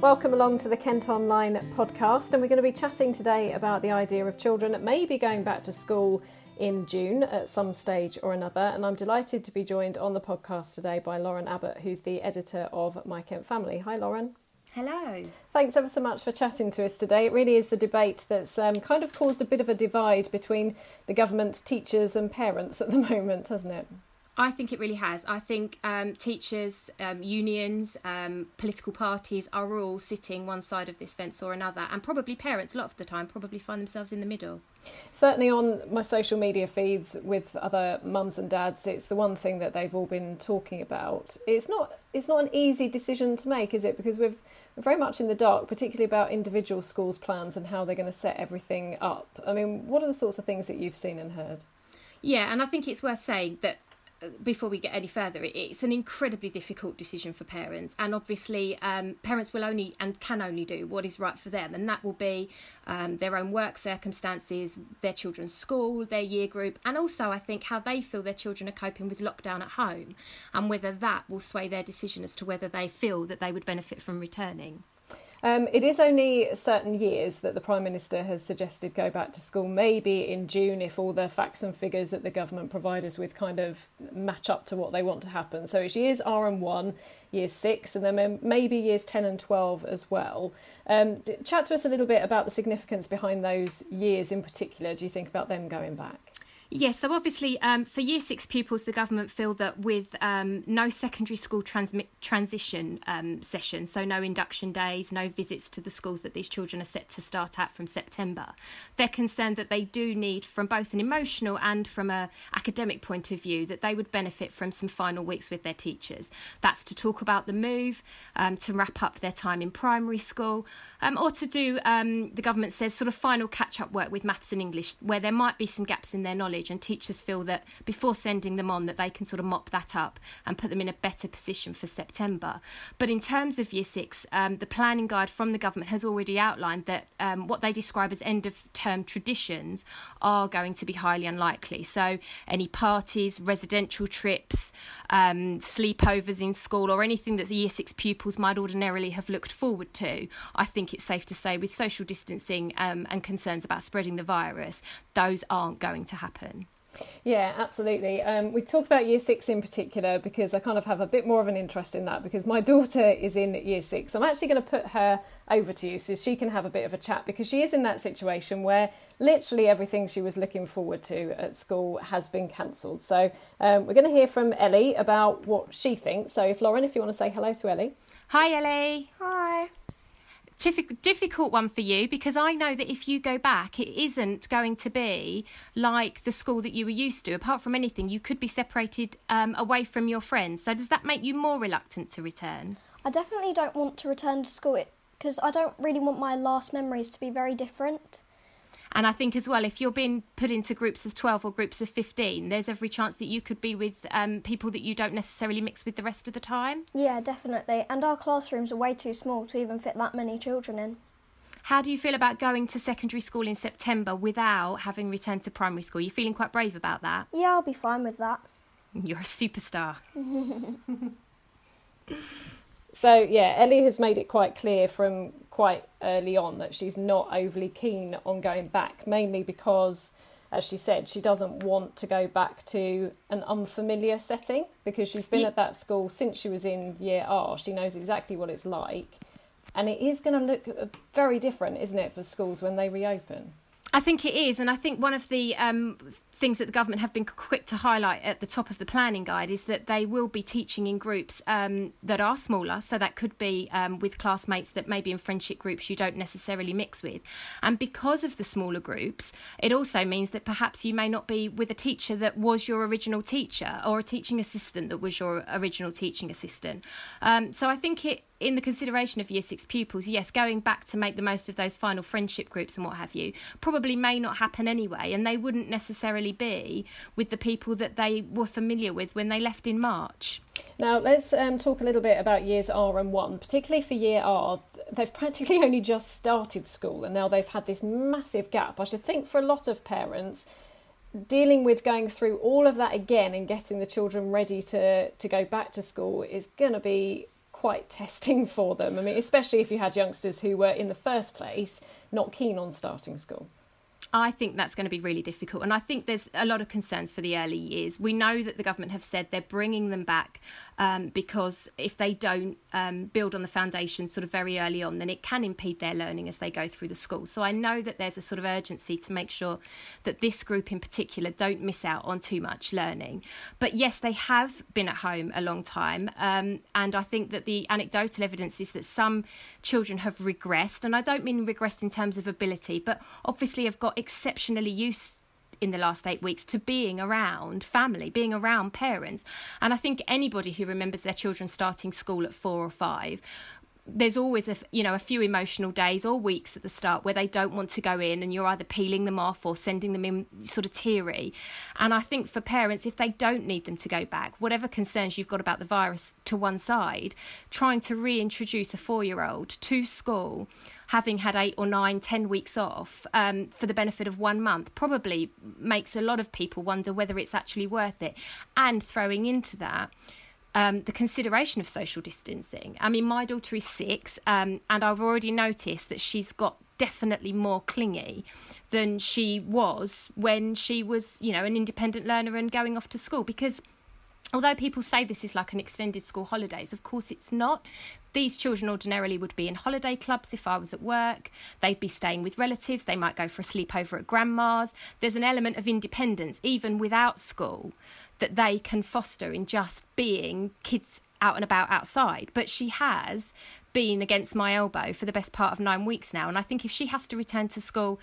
Welcome along to the Kent Online podcast, and we're going to be chatting today about the idea of children maybe going back to school in June at some stage or another. And I'm delighted to be joined on the podcast today by Lauren Abbott, who's the editor of My Kent Family. Hi, Lauren. Hello. Thanks ever so much for chatting to us today. It really is the debate that's um, kind of caused a bit of a divide between the government, teachers, and parents at the moment, hasn't it? I think it really has. I think um, teachers, um, unions, um, political parties are all sitting one side of this fence or another, and probably parents a lot of the time probably find themselves in the middle. Certainly on my social media feeds with other mums and dads, it's the one thing that they've all been talking about. It's not it's not an easy decision to make, is it? Because we're very much in the dark, particularly about individual schools' plans and how they're going to set everything up. I mean, what are the sorts of things that you've seen and heard? Yeah, and I think it's worth saying that before we get any further, it's an incredibly difficult decision for parents, and obviously, um, parents will only and can only do what is right for them, and that will be um, their own work circumstances, their children's school, their year group, and also, I think, how they feel their children are coping with lockdown at home, and whether that will sway their decision as to whether they feel that they would benefit from returning. Um, it is only certain years that the Prime Minister has suggested go back to school, maybe in June if all the facts and figures that the government provide us with kind of match up to what they want to happen. So it's years R and 1, years 6, and then maybe years 10 and 12 as well. Um, chat to us a little bit about the significance behind those years in particular. Do you think about them going back? Yes, so obviously um, for year six pupils, the government feel that with um, no secondary school transmi- transition um, session, so no induction days, no visits to the schools that these children are set to start at from September, they're concerned that they do need, from both an emotional and from a academic point of view, that they would benefit from some final weeks with their teachers. That's to talk about the move, um, to wrap up their time in primary school, um, or to do, um, the government says, sort of final catch up work with maths and English, where there might be some gaps in their knowledge knowledge and teachers feel that before sending them on that they can sort of mop that up and put them in a better position for September. But in terms of year six, um, the planning guide from the government has already outlined that um, what they describe as end of term traditions are going to be highly unlikely. So any parties, residential trips, um, sleepovers in school or anything that the year six pupils might ordinarily have looked forward to, I think it's safe to say with social distancing um, and concerns about spreading the virus, those aren't going to happen. Yeah, absolutely. Um, we talk about year six in particular because I kind of have a bit more of an interest in that because my daughter is in year six. I'm actually going to put her over to you so she can have a bit of a chat because she is in that situation where literally everything she was looking forward to at school has been cancelled. So um, we're going to hear from Ellie about what she thinks. So if Lauren, if you want to say hello to Ellie. Hi, Ellie. Hi difficult one for you because I know that if you go back, it isn't going to be like the school that you were used to. Apart from anything, you could be separated um, away from your friends. So, does that make you more reluctant to return? I definitely don't want to return to school because I don't really want my last memories to be very different. And I think as well, if you're being put into groups of 12 or groups of 15, there's every chance that you could be with um, people that you don't necessarily mix with the rest of the time. Yeah, definitely. And our classrooms are way too small to even fit that many children in. How do you feel about going to secondary school in September without having returned to primary school? You're feeling quite brave about that? Yeah, I'll be fine with that. You're a superstar. so, yeah, Ellie has made it quite clear from quite early on that she's not overly keen on going back, mainly because, as she said, she doesn't want to go back to an unfamiliar setting because she's been at that school since she was in year R. She knows exactly what it's like. And it is going to look uh, very different, isn't it, for schools when they reopen? I think it is, and I think one of the um, things that the government have been quick to highlight at the top of the planning guide is that they will be teaching in groups um, that are smaller. So that could be um, with classmates that maybe in friendship groups you don't necessarily mix with. And because of the smaller groups, it also means that perhaps you may not be with a teacher that was your original teacher or a teaching assistant that was your original teaching assistant. Um, so I think it in the consideration of year six pupils, yes, going back to make the most of those final friendship groups and what have you, probably may not happen anyway, and they wouldn't necessarily be with the people that they were familiar with when they left in March. Now, let's um, talk a little bit about years R and 1, particularly for year R. They've practically only just started school and now they've had this massive gap. I should think for a lot of parents, dealing with going through all of that again and getting the children ready to, to go back to school is going to be quite testing for them. I mean, especially if you had youngsters who were in the first place not keen on starting school. I think that's going to be really difficult. And I think there's a lot of concerns for the early years. We know that the government have said they're bringing them back um, because if they don't um, build on the foundation sort of very early on, then it can impede their learning as they go through the school. So I know that there's a sort of urgency to make sure that this group in particular don't miss out on too much learning. But yes, they have been at home a long time. Um, and I think that the anecdotal evidence is that some children have regressed. And I don't mean regressed in terms of ability, but obviously have got exceptionally used in the last eight weeks to being around family, being around parents. And I think anybody who remembers their children starting school at four or five there's always a you know a few emotional days or weeks at the start where they don't want to go in and you're either peeling them off or sending them in sort of teary and i think for parents if they don't need them to go back whatever concerns you've got about the virus to one side trying to reintroduce a 4-year-old to school having had eight or nine, ten weeks off um, for the benefit of one month probably makes a lot of people wonder whether it's actually worth it. And throwing into that, um, the consideration of social distancing. I mean, my daughter is six, um, and I've already noticed that she's got definitely more clingy than she was when she was, you know, an independent learner and going off to school because although people say this is like an extended school holidays, of course it's not. These children ordinarily would be in holiday clubs if I was at work. They'd be staying with relatives. They might go for a sleepover at grandma's. There's an element of independence, even without school, that they can foster in just being kids out and about outside. But she has been against my elbow for the best part of nine weeks now. And I think if she has to return to school,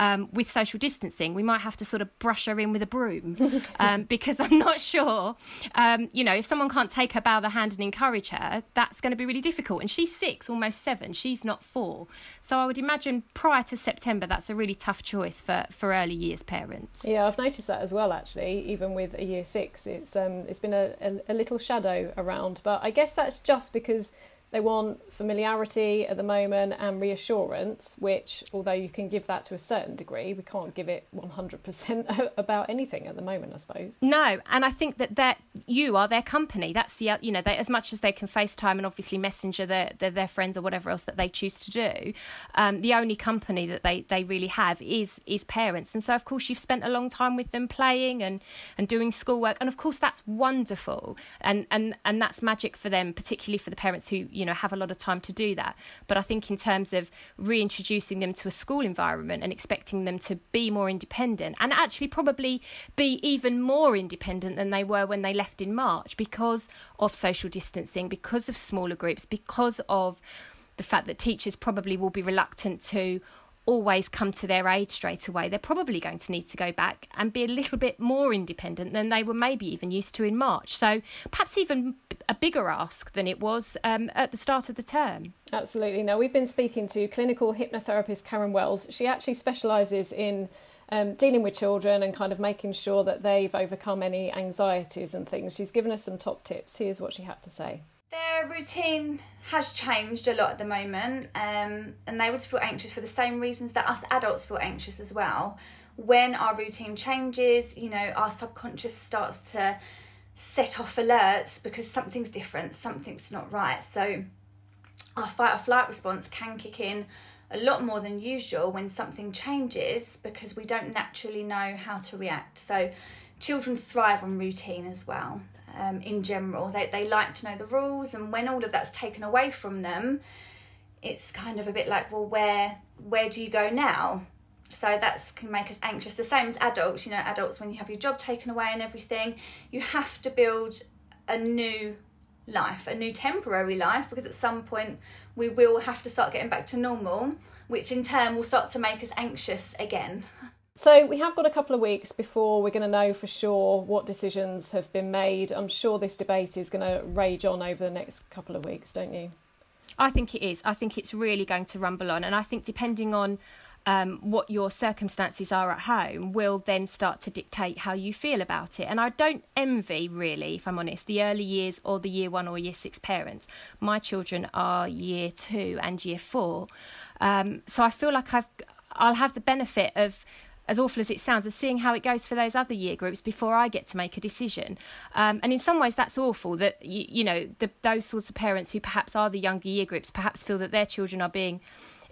um, with social distancing, we might have to sort of brush her in with a broom um, because I'm not sure, um, you know, if someone can't take her by the hand and encourage her, that's going to be really difficult. And she's six, almost seven. She's not four. So I would imagine prior to September, that's a really tough choice for, for early years parents. Yeah, I've noticed that as well, actually, even with a year six. It's, um, it's been a, a, a little shadow around. But I guess that's just because they want familiarity at the moment and reassurance, which, although you can give that to a certain degree, we can't give it 100% about anything at the moment, I suppose. No, and I think that that you are their company. That's the, you know, they, as much as they can FaceTime and obviously Messenger their, their, their friends or whatever else that they choose to do, um, the only company that they, they really have is is parents. And so, of course, you've spent a long time with them playing and, and doing schoolwork. And of course, that's wonderful. And, and, and that's magic for them, particularly for the parents who, you know have a lot of time to do that. But i think in terms of reintroducing them to a school environment and expecting them to be more independent and actually probably be even more independent than they were when they left in march because of social distancing because of smaller groups because of the fact that teachers probably will be reluctant to always come to their aid straight away. They're probably going to need to go back and be a little bit more independent than they were maybe even used to in March. So perhaps even a bigger ask than it was um, at the start of the term. Absolutely. Now, we've been speaking to clinical hypnotherapist Karen Wells. She actually specialises in um, dealing with children and kind of making sure that they've overcome any anxieties and things. She's given us some top tips. Here's what she had to say. Their routine has changed a lot at the moment, um, and they would feel anxious for the same reasons that us adults feel anxious as well. When our routine changes, you know, our subconscious starts to set off alerts because something's different, something's not right. So, our fight or flight response can kick in a lot more than usual when something changes because we don't naturally know how to react. So, children thrive on routine as well um, in general. They, they like to know the rules, and when all of that's taken away from them, it's kind of a bit like, well, where where do you go now? So that can make us anxious. The same as adults, you know, adults when you have your job taken away and everything, you have to build a new life, a new temporary life, because at some point we will have to start getting back to normal, which in turn will start to make us anxious again. So we have got a couple of weeks before we're going to know for sure what decisions have been made. I'm sure this debate is going to rage on over the next couple of weeks, don't you? I think it is. I think it's really going to rumble on, and I think depending on um, what your circumstances are at home will then start to dictate how you feel about it. And I don't envy, really, if I'm honest, the early years or the year one or year six parents. My children are year two and year four. Um, so I feel like I've, I'll have the benefit of as awful as it sounds, of seeing how it goes for those other year groups before I get to make a decision. Um, and in some ways, that's awful that, you, you know, the, those sorts of parents who perhaps are the younger year groups perhaps feel that their children are being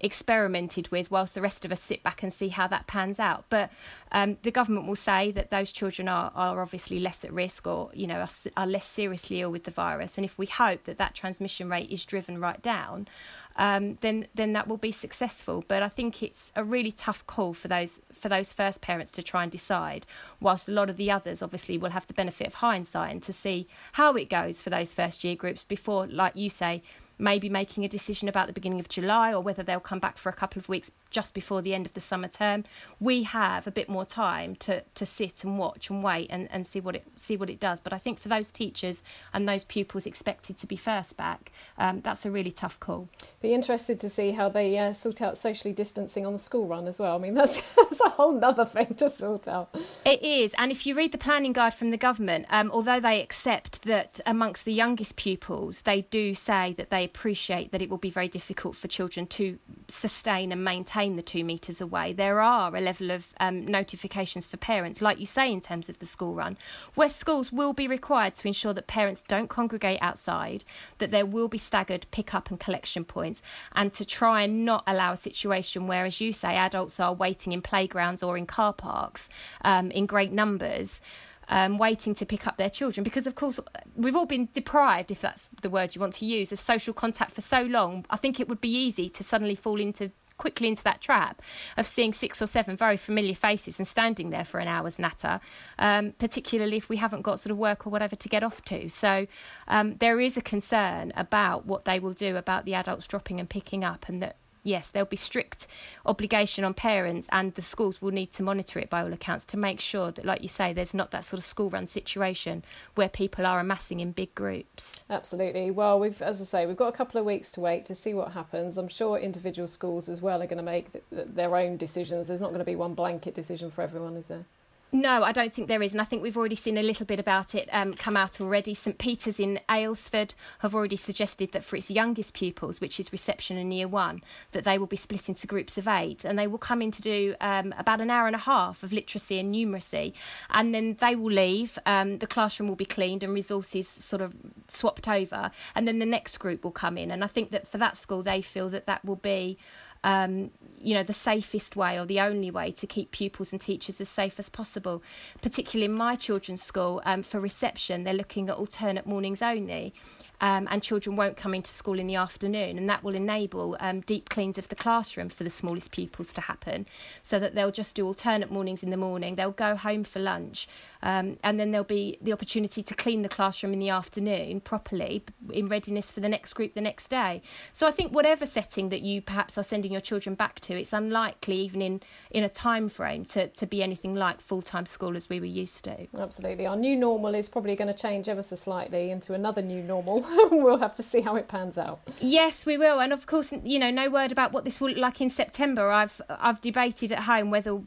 experimented with whilst the rest of us sit back and see how that pans out. But um, the government will say that those children are, are obviously less at risk or, you know, are, are less seriously ill with the virus. And if we hope that that transmission rate is driven right down, um, then then that will be successful. But I think it's a really tough call for those for those first parents to try and decide. Whilst a lot of the others obviously will have the benefit of hindsight and to see how it goes for those first year groups before, like you say, maybe making a decision about the beginning of July or whether they'll come back for a couple of weeks just before the end of the summer term. We have a bit more time to, to sit and watch and wait and, and see what it see what it does. But I think for those teachers and those pupils expected to be first back, um, that's a really tough call. Be interested to see how they uh, sort out socially distancing on the school run as well. I mean, that's, that's a whole other thing to sort out. It is, and if you read the planning guide from the government, um, although they accept that amongst the youngest pupils, they do say that they appreciate that it will be very difficult for children to sustain and maintain the two metres away. There are a level of um, notifications for parents, like you say, in terms of the school run, where schools will be required to ensure that parents don't congregate outside, that there will be staggered pick up and collection points, and to try and not allow a situation where, as you say, adults are waiting in playgrounds or in car parks um, in great numbers um, waiting to pick up their children because, of course, we've all been deprived, if that's the word you want to use, of social contact for so long. I think it would be easy to suddenly fall into quickly into that trap of seeing six or seven very familiar faces and standing there for an hour's natter, um, particularly if we haven't got sort of work or whatever to get off to. So um, there is a concern about what they will do about the adults dropping and picking up, and that yes, there'll be strict obligation on parents, and the schools will need to monitor it by all accounts to make sure that, like you say, there's not that sort of school run situation where people are amassing in big groups. Absolutely. Well, we've, as I say, we've got a couple of weeks to wait to see what happens. I'm sure individual schools as well are going to make their own decisions. There's not going to be one blanket decision for everyone, is there? No, I don't think there is, and I think we've already seen a little bit about it um, come out already. St Peter's in Aylesford have already suggested that for its youngest pupils, which is reception and year one, that they will be split into groups of eight, and they will come in to do um, about an hour and a half of literacy and numeracy, and then they will leave. Um, the classroom will be cleaned and resources sort of swapped over, and then the next group will come in. And I think that for that school, they feel that that will be um, you know, the safest way or the only way to keep pupils and teachers as safe as possible. Particularly in my children's school, um, for reception, they're looking at alternate mornings only um, and children won't come into school in the afternoon, and that will enable um, deep cleans of the classroom for the smallest pupils to happen, so that they'll just do alternate mornings in the morning. They'll go home for lunch, um, and then there'll be the opportunity to clean the classroom in the afternoon properly in readiness for the next group the next day. So I think whatever setting that you perhaps are sending your children back to, it's unlikely even in in a time frame to to be anything like full time school as we were used to. Absolutely, our new normal is probably going to change ever so slightly into another new normal. we'll have to see how it pans out. Yes, we will, and of course, you know, no word about what this will look like in September. I've I've debated at home whether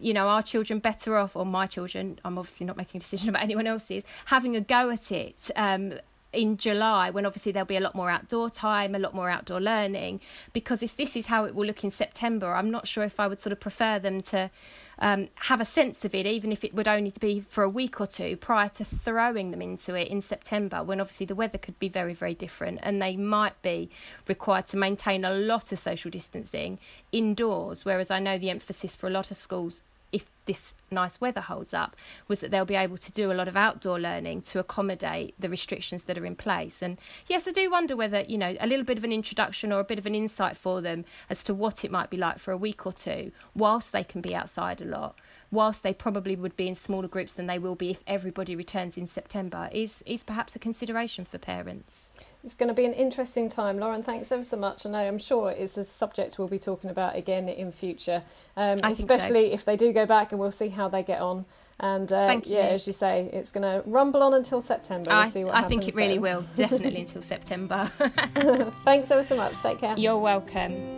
you know our children better off or my children. I'm obviously not making a decision about anyone else's having a go at it. Um, in July, when obviously there'll be a lot more outdoor time, a lot more outdoor learning, because if this is how it will look in September, I'm not sure if I would sort of prefer them to um, have a sense of it, even if it would only be for a week or two prior to throwing them into it in September, when obviously the weather could be very, very different, and they might be required to maintain a lot of social distancing indoors. Whereas I know the emphasis for a lot of schools if this nice weather holds up, was that they'll be able to do a lot of outdoor learning to accommodate the restrictions that are in place. And yes, I do wonder whether, you know, a little bit of an introduction or a bit of an insight for them as to what it might be like for a week or two, whilst they can be outside a lot, whilst they probably would be in smaller groups than they will be if everybody returns in September, is, is perhaps a consideration for parents. It's going to be an interesting time. Lauren, thanks ever so much. I know I'm sure it's a subject we'll be talking about again in future, um, especially so. if they do go back and we'll see how they get on. And uh, yeah, as you say, it's going to rumble on until September. We'll I, see what I think it really will, definitely until September. Thanks ever so much. Take care. You're welcome.